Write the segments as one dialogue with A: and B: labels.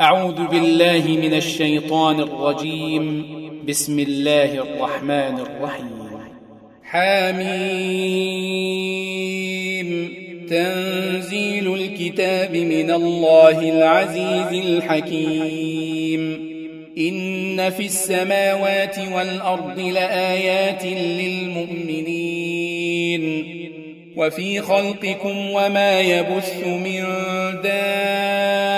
A: أعوذ بالله من الشيطان الرجيم بسم الله الرحمن الرحيم حاميم تنزيل الكتاب من الله العزيز الحكيم إن في السماوات والأرض لآيات للمؤمنين وفي خلقكم وما يبث من دار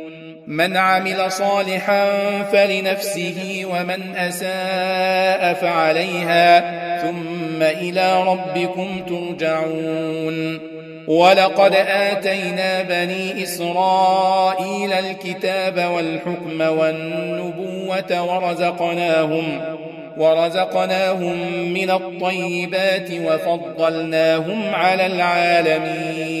A: من عمل صالحا فلنفسه ومن اساء فعليها ثم الى ربكم ترجعون ولقد اتينا بني اسرائيل الكتاب والحكم والنبوه ورزقناهم ورزقناهم من الطيبات وفضلناهم على العالمين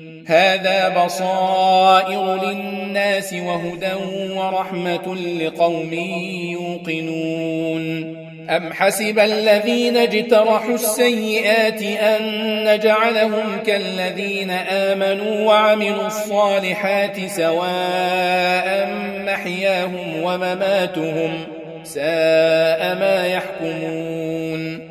A: هذا بصائر للناس وهدى ورحمة لقوم يوقنون أم حسب الذين اجترحوا السيئات أن نجعلهم كالذين آمنوا وعملوا الصالحات سواء محياهم ومماتهم ساء ما يحكمون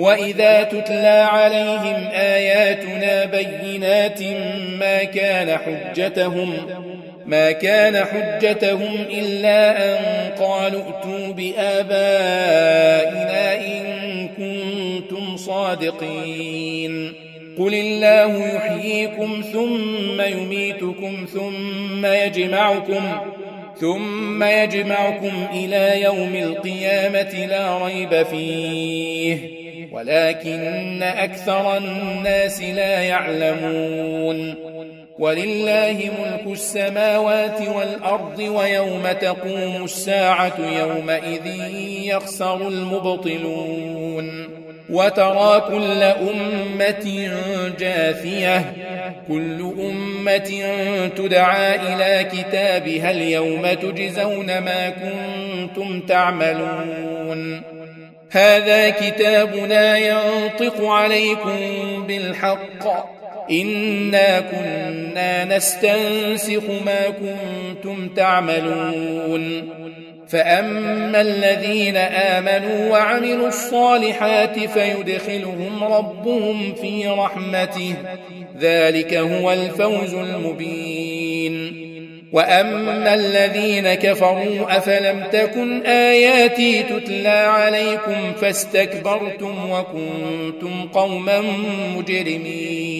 A: وإذا تتلى عليهم آياتنا بينات ما كان حجتهم ما كان حجتهم إلا أن قالوا ائتوا بآبائنا إن كنتم صادقين قل الله يحييكم ثم يميتكم ثم يجمعكم ثم يجمعكم إلى يوم القيامة لا ريب فيه ولكن أكثر الناس لا يعلمون ولله ملك السماوات والأرض ويوم تقوم الساعة يومئذ يخسر المبطلون وترى كل أمة جاثية كل أمة تدعى إلى كتابها اليوم تجزون ما كنتم تعملون هذا كتابنا ينطق عليكم بالحق انا كنا نستنسخ ما كنتم تعملون فاما الذين امنوا وعملوا الصالحات فيدخلهم ربهم في رحمته ذلك هو الفوز المبين واما الذين كفروا افلم تكن اياتي تتلى عليكم فاستكبرتم وكنتم قوما مجرمين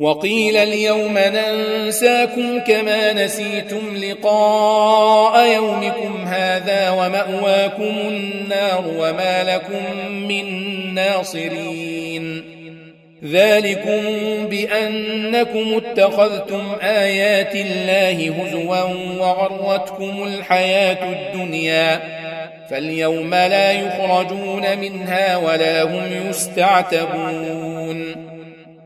A: وقيل اليوم ننساكم كما نسيتم لقاء يومكم هذا ومأواكم النار وما لكم من ناصرين ذلكم بأنكم اتخذتم آيات الله هزوا وغرتكم الحياة الدنيا فاليوم لا يخرجون منها ولا هم يستعتبون